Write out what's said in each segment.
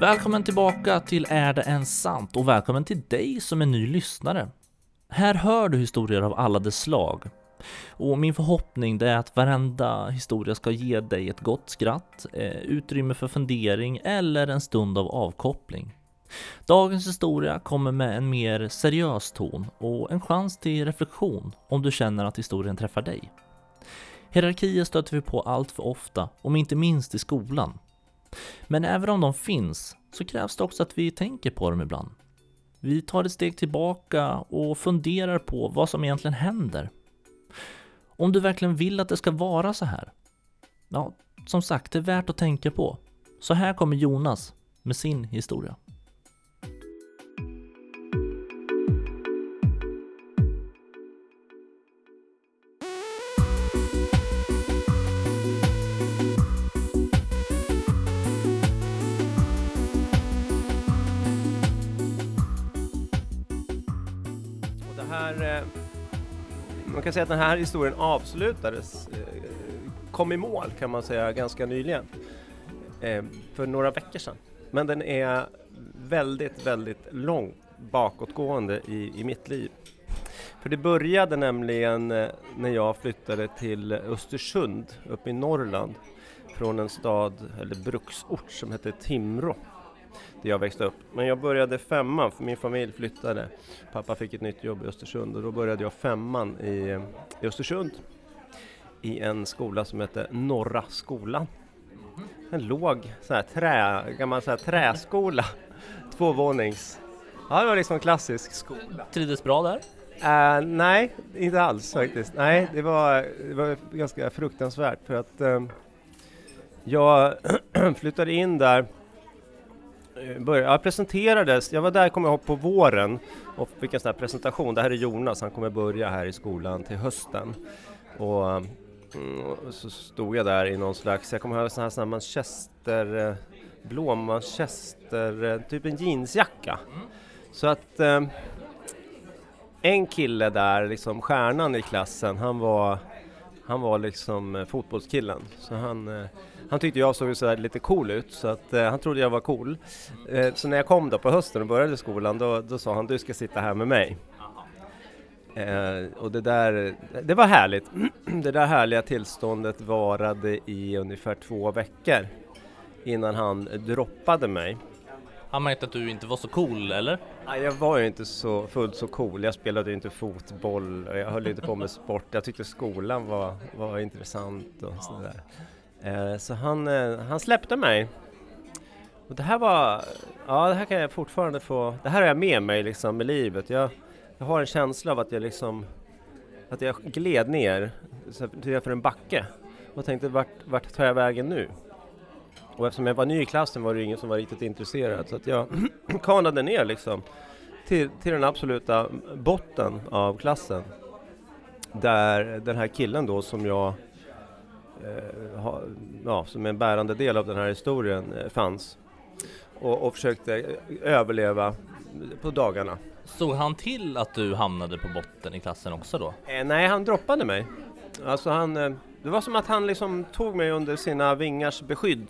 Välkommen tillbaka till Är det ens sant? Och välkommen till dig som är ny lyssnare. Här hör du historier av alla dess slag. Och min förhoppning det är att varenda historia ska ge dig ett gott skratt, eh, utrymme för fundering eller en stund av avkoppling. Dagens historia kommer med en mer seriös ton och en chans till reflektion om du känner att historien träffar dig. Hierarkier stöter vi på allt för ofta, om inte minst i skolan. Men även om de finns så krävs det också att vi tänker på dem ibland. Vi tar ett steg tillbaka och funderar på vad som egentligen händer. Om du verkligen vill att det ska vara så här? Ja, som sagt, det är värt att tänka på. Så här kommer Jonas med sin historia. Här, eh, man kan säga att den här historien avslutades, eh, kom i mål kan man säga ganska nyligen, eh, för några veckor sedan. Men den är väldigt, väldigt långt bakåtgående i, i mitt liv. För det började nämligen när jag flyttade till Östersund uppe i Norrland från en stad, eller bruksort som heter Timrå där jag växte upp. Men jag började femman för min familj flyttade. Pappa fick ett nytt jobb i Östersund och då började jag femman i, i Östersund i en skola som heter Norra skolan. En låg så här, trä, gammal så här, träskola, tvåvånings. Ja, det var liksom en klassisk skola. Trivdes bra där? Eh, nej, inte alls faktiskt. Nej, det var, det var ganska fruktansvärt för att eh, jag flyttade in där Eh, började, jag presenterades, jag var där kommer jag ihåg på våren och fick en sån här presentation. Det här är Jonas, han kommer börja här i skolan till hösten. Och, mm, och så stod jag där i någon slags, jag kommer ihåg sån här, sån här manchester, eh, blå manchester, eh, typ en jeansjacka. Så att en kille där, liksom stjärnan i klassen, han var, han var liksom eh, fotbollskillen. Så han, eh, han tyckte jag såg så här lite cool ut, så att eh, han trodde jag var cool. Så när jag kom då på hösten och började skolan, då, då sa han du ska sitta här med mig. Eh, och det där, det var härligt. Det där härliga tillståndet varade i ungefär två veckor innan han droppade mig. Han märkte att du inte var så cool, eller? Nej, jag var ju inte så fullt så cool. Jag spelade ju inte fotboll och jag höll inte på med sport. Jag tyckte skolan var, var intressant och sådär. Eh, så han, eh, han släppte mig. Och det här var, ja det här kan jag fortfarande få, det här har jag med mig liksom i livet. Jag, jag har en känsla av att jag liksom, att jag gled ner för en backe och tänkte vart, vart tar jag vägen nu? Och eftersom jag var ny i klassen var det ingen som var riktigt intresserad så att jag kanade ner liksom till, till den absoluta botten av klassen. Där den här killen då som jag eh, ha, ja, som är en bärande del av den här historien eh, fanns och, och försökte överleva på dagarna. Såg han till att du hamnade på botten i klassen också då? Eh, nej, han droppade mig. Alltså han, eh, det var som att han liksom tog mig under sina vingars beskydd.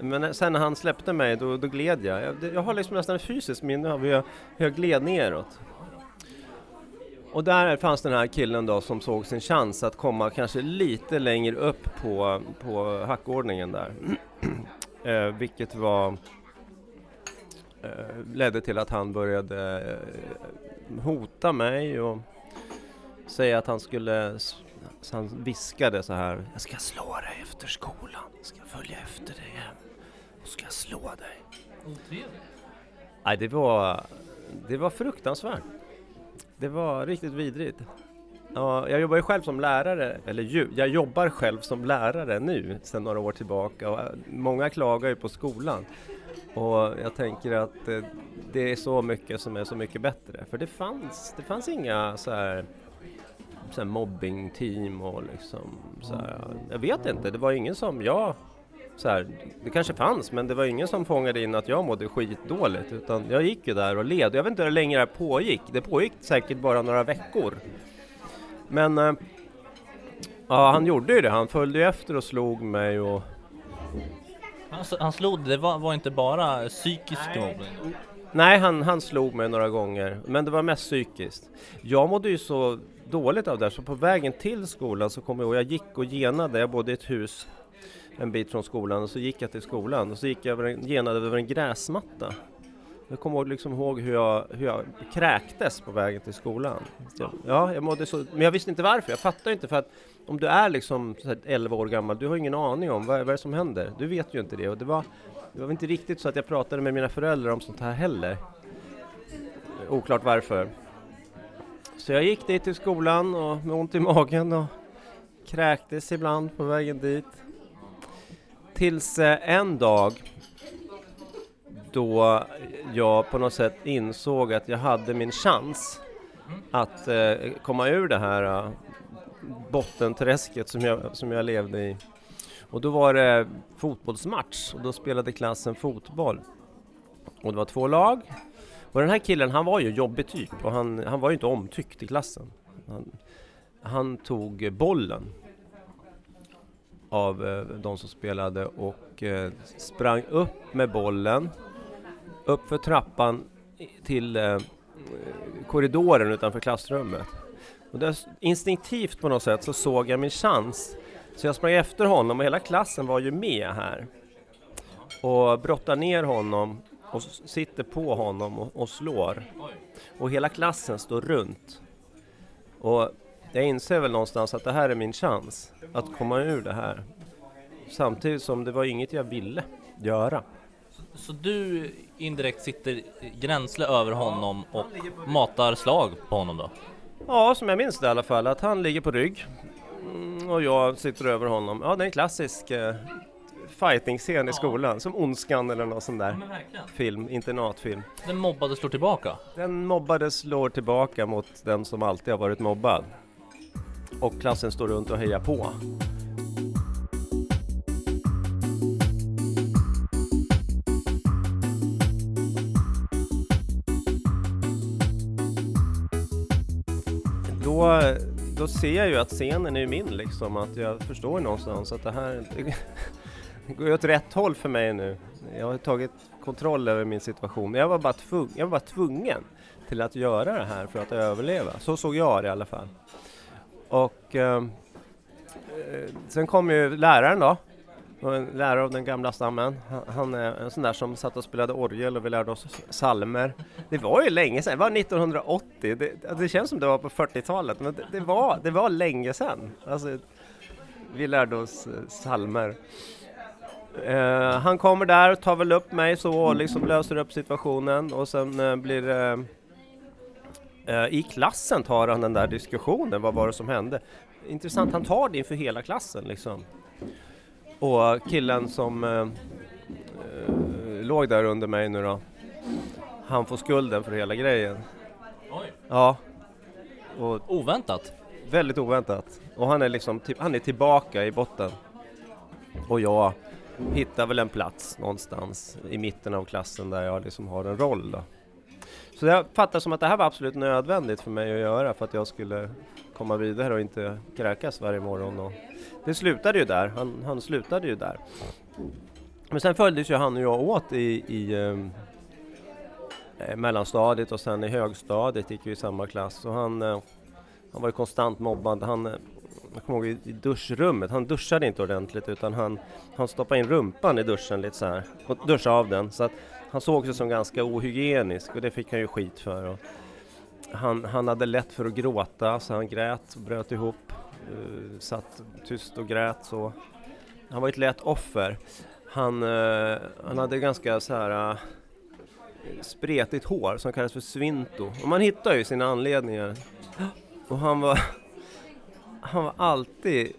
Men eh, sen när han släppte mig då, då gled jag. jag. Jag har liksom nästan ett fysiskt minne av hur jag, hur jag gled neråt. Och där fanns den här killen då som såg sin chans att komma kanske lite längre upp på, på hackordningen där. eh, vilket var eh, ledde till att han började eh, hota mig och säga att han skulle, så han viskade så här. Jag ska slå dig efter skolan, jag ska följa efter dig hem ska slå dig. Nej, det var, det var fruktansvärt. Det var riktigt vidrigt. Ja, jag jobbar ju själv som lärare, eller ju, jag jobbar själv som lärare nu sedan några år tillbaka och många klagar ju på skolan. Och jag tänker att eh, det är så mycket som är så mycket bättre. För det fanns, det fanns inga så här, så här mobbingteam och liksom så här, jag vet inte, det var ingen som jag så här, det kanske fanns, men det var ingen som fångade in att jag mådde skitdåligt, utan jag gick ju där och led. Jag vet inte hur länge det här pågick. Det pågick säkert bara några veckor. Men eh, ja, han gjorde ju det. Han följde ju efter och slog mig och Han, han slog, det var, var inte bara psykisk mobbning? Nej, han, han slog mig några gånger, men det var mest psykiskt. Jag mådde ju så dåligt av det, så på vägen till skolan så kom jag ihåg, jag gick och genade, jag bodde i ett hus en bit från skolan och så gick jag till skolan och så gick jag över en, genade över en gräsmatta. Jag kommer liksom ihåg hur jag, hur jag kräktes på vägen till skolan. Ja, jag mådde så, men jag visste inte varför, jag fattar inte för att om du är liksom 11 år gammal, du har ingen aning om vad, vad är det som händer. Du vet ju inte det och det var, det var inte riktigt så att jag pratade med mina föräldrar om sånt här heller. Oklart varför. Så jag gick dit till skolan och med ont i magen och kräktes ibland på vägen dit. Tills eh, en dag då jag på något sätt insåg att jag hade min chans att eh, komma ur det här eh, bottenträsket som jag, som jag levde i. Och då var det fotbollsmatch och då spelade klassen fotboll. Och det var två lag. Och den här killen han var ju jobbig typ och han, han var ju inte omtyckt i klassen. Han, han tog bollen av eh, de som spelade och eh, sprang upp med bollen upp för trappan till eh, korridoren utanför klassrummet. Och där, instinktivt på något sätt så såg jag min chans. Så jag sprang efter honom och hela klassen var ju med här. Och brottar ner honom och sitter på honom och, och slår. Och hela klassen står runt. Och jag inser väl någonstans att det här är min chans att komma ur det här. Samtidigt som det var inget jag ville göra. Så du indirekt sitter gränsle över honom och matar slag på honom då? Ja, som jag minns det i alla fall, att han ligger på rygg mm, och jag sitter över honom. Ja, det är en klassisk eh, fighting-scen i skolan, som Ondskan eller någon sån där film, internatfilm. Den mobbade slår tillbaka? Den mobbade slår tillbaka mot den som alltid har varit mobbad. Och klassen står runt och hejar på. då, då ser jag ju att scenen är min liksom, att jag förstår någonstans att det här det går åt rätt håll för mig nu. Jag har tagit kontroll över min situation, men jag var bara, tvung, jag var bara tvungen till att göra det här för att överleva. Så såg jag det i alla fall. Och ehm, eh, sen kom ju läraren då, en lärare av den gamla stammen. Han, är en sån där som satt och spelade orgel och vi lärde oss salmer. Det var ju länge sedan, det var 1980. Det, alltså, det känns som det var på 40-talet, men det, det, var, det var länge sedan. Alltså, vi lärde oss eh, salmer. Eh, han kommer där, tar väl upp mig så och liksom löser upp situationen och sen eh, blir det i klassen tar han den där diskussionen, vad var det som hände? Intressant, han tar det inför hela klassen liksom. Och killen som eh, eh, låg där under mig nu då, han får skulden för hela grejen. Oj! Ja. Och oväntat? Väldigt oväntat. Och han är liksom, han är tillbaka i botten. Och jag hittar väl en plats någonstans i mitten av klassen där jag liksom har en roll då. Så jag fattar som att det här var absolut nödvändigt för mig att göra för att jag skulle komma vidare och inte kräkas varje morgon och det slutade ju där, han, han slutade ju där. Men sen följdes ju han och jag åt i, i ehm, eh, mellanstadiet och sen i högstadiet gick vi i samma klass och han, eh, han var ju konstant mobbad. Han, eh, jag kommer ihåg i, duschrummet, han duschade inte ordentligt utan han, han stoppade in rumpan i duschen lite så här och duschade av den. Så att han såg sig som ganska ohygienisk och det fick han ju skit för. Och han, han hade lätt för att gråta så han grät och bröt ihop uh, satt tyst och grät så. Han var ett lätt offer. Han, uh, han hade ganska så här uh, spretigt hår som kallas för svinto. Och man hittar ju sina anledningar. Och han var, han var alltid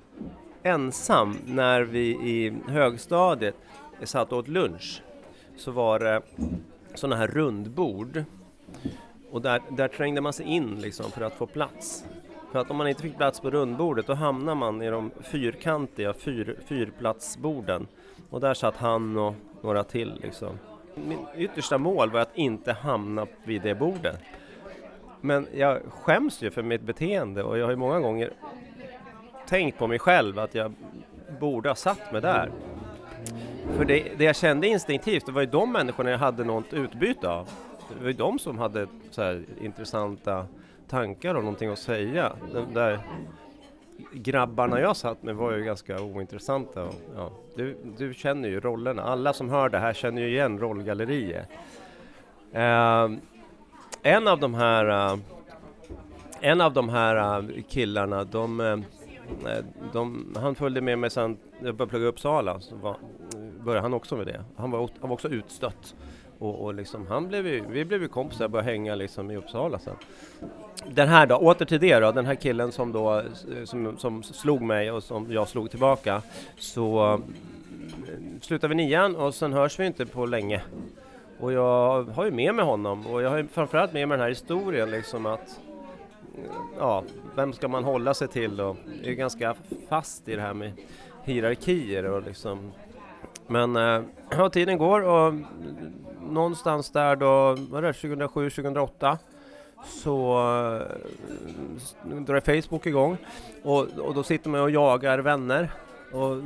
ensam när vi i högstadiet satt och åt lunch. Så var det sådana här rundbord. Och där, där trängde man sig in liksom för att få plats. För att om man inte fick plats på rundbordet då hamnar man i de fyrkantiga fyr, fyrplatsborden. Och där satt han och några till liksom. Min yttersta mål var att inte hamna vid det bordet. Men jag skäms ju för mitt beteende och jag har ju många gånger tänkt på mig själv att jag borde ha satt mig där. För det, det jag kände instinktivt, det var ju de människorna jag hade något utbyte av. Det var ju de som hade så här intressanta tankar och någonting att säga. De där grabbarna jag satt med var ju ganska ointressanta. Och, ja, du, du känner ju rollerna. Alla som hör det här känner ju igen rollgalleriet. Eh, en av de här eh, en av de här eh, killarna, de, eh, de, han följde med mig sen jag började plugga i Uppsala, så var, började han också med det. Han var, han var också utstött. Och, och liksom, han blev ju, vi blev ju kompisar och började hänga liksom i Uppsala sen. Den här då, åter till det då, den här killen som då som, som slog mig och som jag slog tillbaka. Så eh, slutar vi nian och sen hörs vi inte på länge. Och jag har ju med mig honom och jag har ju framförallt med mig den här historien liksom att eh, ja, vem ska man hålla sig till då? Jag är ganska fast i det här med hierarkier och liksom men eh, ja, tiden går och någonstans där då, var det 2007, 2008 så äh, drar Facebook igång och, och då sitter man och jagar vänner och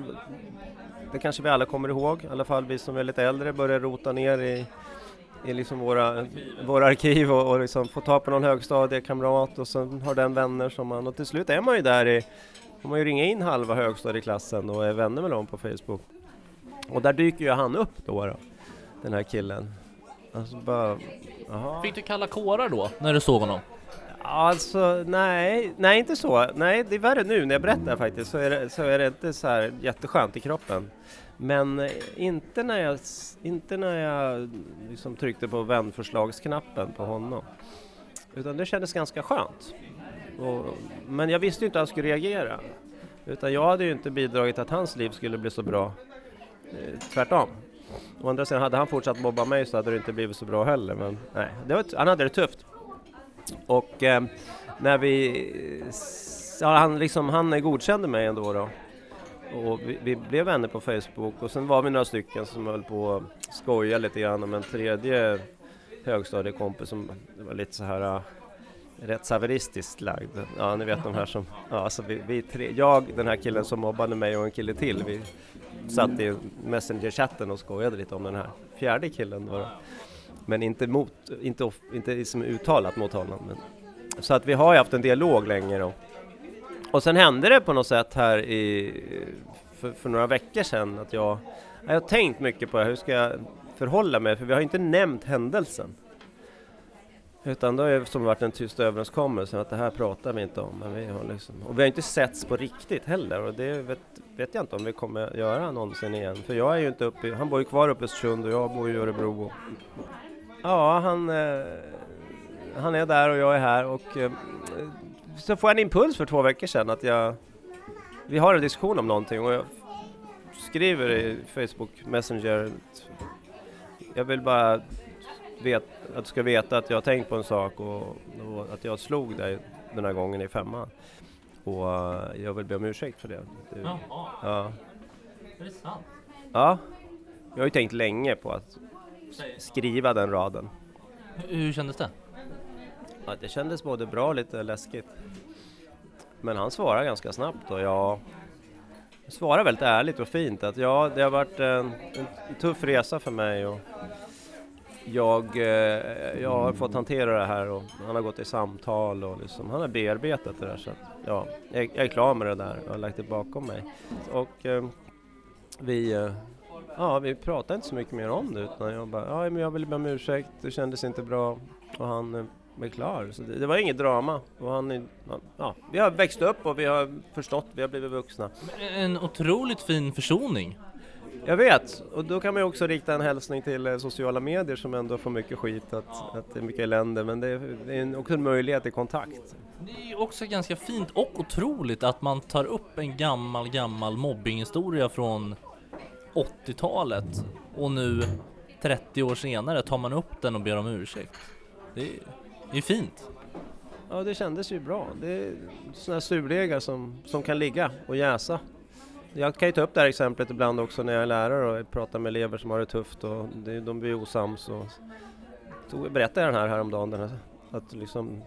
det kanske vi alla kommer ihåg, i alla fall vi som är lite äldre börjar rota ner i i liksom våra, våra arkiv och, och liksom få ta på någon högstadiekamrat och sen har den vänner som man, och till slut är man ju där i, får man ju ringa in halva högstadieklassen och är vänner med dem på Facebook. Och där dyker ju han upp då, då den här killen. Alltså bara, aha. Fick du kalla kårar då, när du såg honom? Alltså nej, nej inte så. Nej, det är värre nu när jag berättar faktiskt, så är det, så är det inte så här jätteskönt i kroppen. Men eh, inte när jag, inte när jag liksom tryckte på vänförslagsknappen på honom. Utan det kändes ganska skönt. Och, men jag visste ju inte hur han skulle reagera. Utan jag hade ju inte bidragit att hans liv skulle bli så bra. Eh, tvärtom. Å andra sidan, hade han fortsatt mobba mig så hade det inte blivit så bra heller. Men nej, det var, han hade det tufft. Och eh, när vi... Ja, han, liksom, han godkände mig ändå då. Och vi, vi, blev vänner på Facebook och sen var vi några stycken som höll på att skoja lite grann om en tredje högstadiekompis som var lite så här rätt saveristiskt lagd. Ja, ni vet de här som, ja, alltså vi, vi tre, jag, den här killen som mobbade mig och en kille till, vi satt i Messenger-chatten och skojade lite om den här fjärde killen då. Men inte mot, inte, inte som uttalat mot honom. Men, så att vi har ju haft en dialog länge då. Och sen hände det på något sätt här i, för, för några veckor sedan att jag, jag har tänkt mycket på det, hur ska jag förhålla mig? För vi har inte nämnt händelsen. Utan det har som varit en tyst överenskommelse att det här pratar vi inte om. Men vi har liksom, och vi har inte setts på riktigt heller och det vet, vet jag inte om vi kommer göra någonsin igen. För jag är ju inte uppe i, han bor ju kvar uppe i Östersund och jag bor i Örebro. Och, ja, han, eh, han är där och jag är här och eh, så får jag en impuls för två veckor sedan att jag, vi har en diskussion om någonting och jag skriver i Facebook Messenger jag vill bara vet, att du ska veta att jag har tänkt på en sak och, och att jag slog dig den här gången i femman. Och uh, jag vill be om ursäkt för det. det Jaha. Ja. Är det sant? Ja. Jag har ju tänkt länge på att skriva den raden. Hur kändes det? Ja, det kändes både bra och lite läskigt. Men han svarade ganska snabbt och jag svarade väldigt ärligt och fint att ja, det har varit en, en tuff resa för mig och jag, eh, jag har fått hantera det här och han har gått i samtal och liksom, han har bearbetat det där så att, ja, jag, jag, är klar med det där och har lagt det bakom mig. Och eh, vi, eh, ja, vi pratade inte så mycket mer om det utan jag bara, ja men jag vill be om ursäkt, det kändes inte bra och han eh, är klar. Så det, det, var inget drama. Och han, ja, vi har växt upp och vi har förstått, vi har blivit vuxna. En otroligt fin försoning. Jag vet, och då kan man ju också rikta en hälsning till eh, sociala medier som ändå får mycket skit, att, att det är mycket elände, men det är, det är också en möjlighet till kontakt. Det är också ganska fint och otroligt att man tar upp en gammal, gammal mobbinghistoria från 80-talet och nu 30 år senare tar man upp den och ber om ursäkt. Det är, det är fint. Ja, det kändes ju bra. Det är sådana surdegar som, som kan ligga och jäsa. Jag kan ju ta upp det här exemplet ibland också när jag är lärare och pratar med elever som har det tufft och det, de blir osams. Och, jag berättade den här häromdagen, den här, att liksom,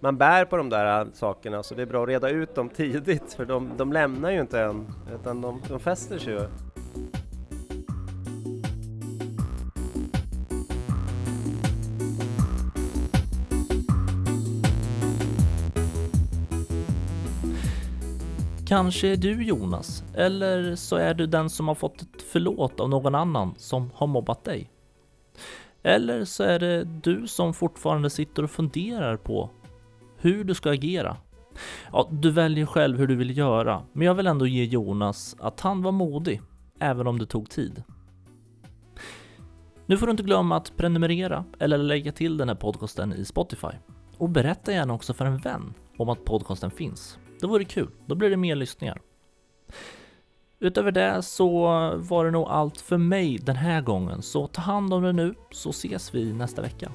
man bär på de där sakerna så det är bra att reda ut dem tidigt för de, de lämnar ju inte en utan de, de fäster sig ju. Kanske är du Jonas, eller så är du den som har fått ett förlåt av någon annan som har mobbat dig. Eller så är det du som fortfarande sitter och funderar på hur du ska agera. Ja, du väljer själv hur du vill göra, men jag vill ändå ge Jonas att han var modig, även om det tog tid. Nu får du inte glömma att prenumerera eller lägga till den här podcasten i Spotify. Och berätta gärna också för en vän om att podcasten finns. Det vore kul, då blir det mer lyssningar. Utöver det så var det nog allt för mig den här gången, så ta hand om det nu så ses vi nästa vecka.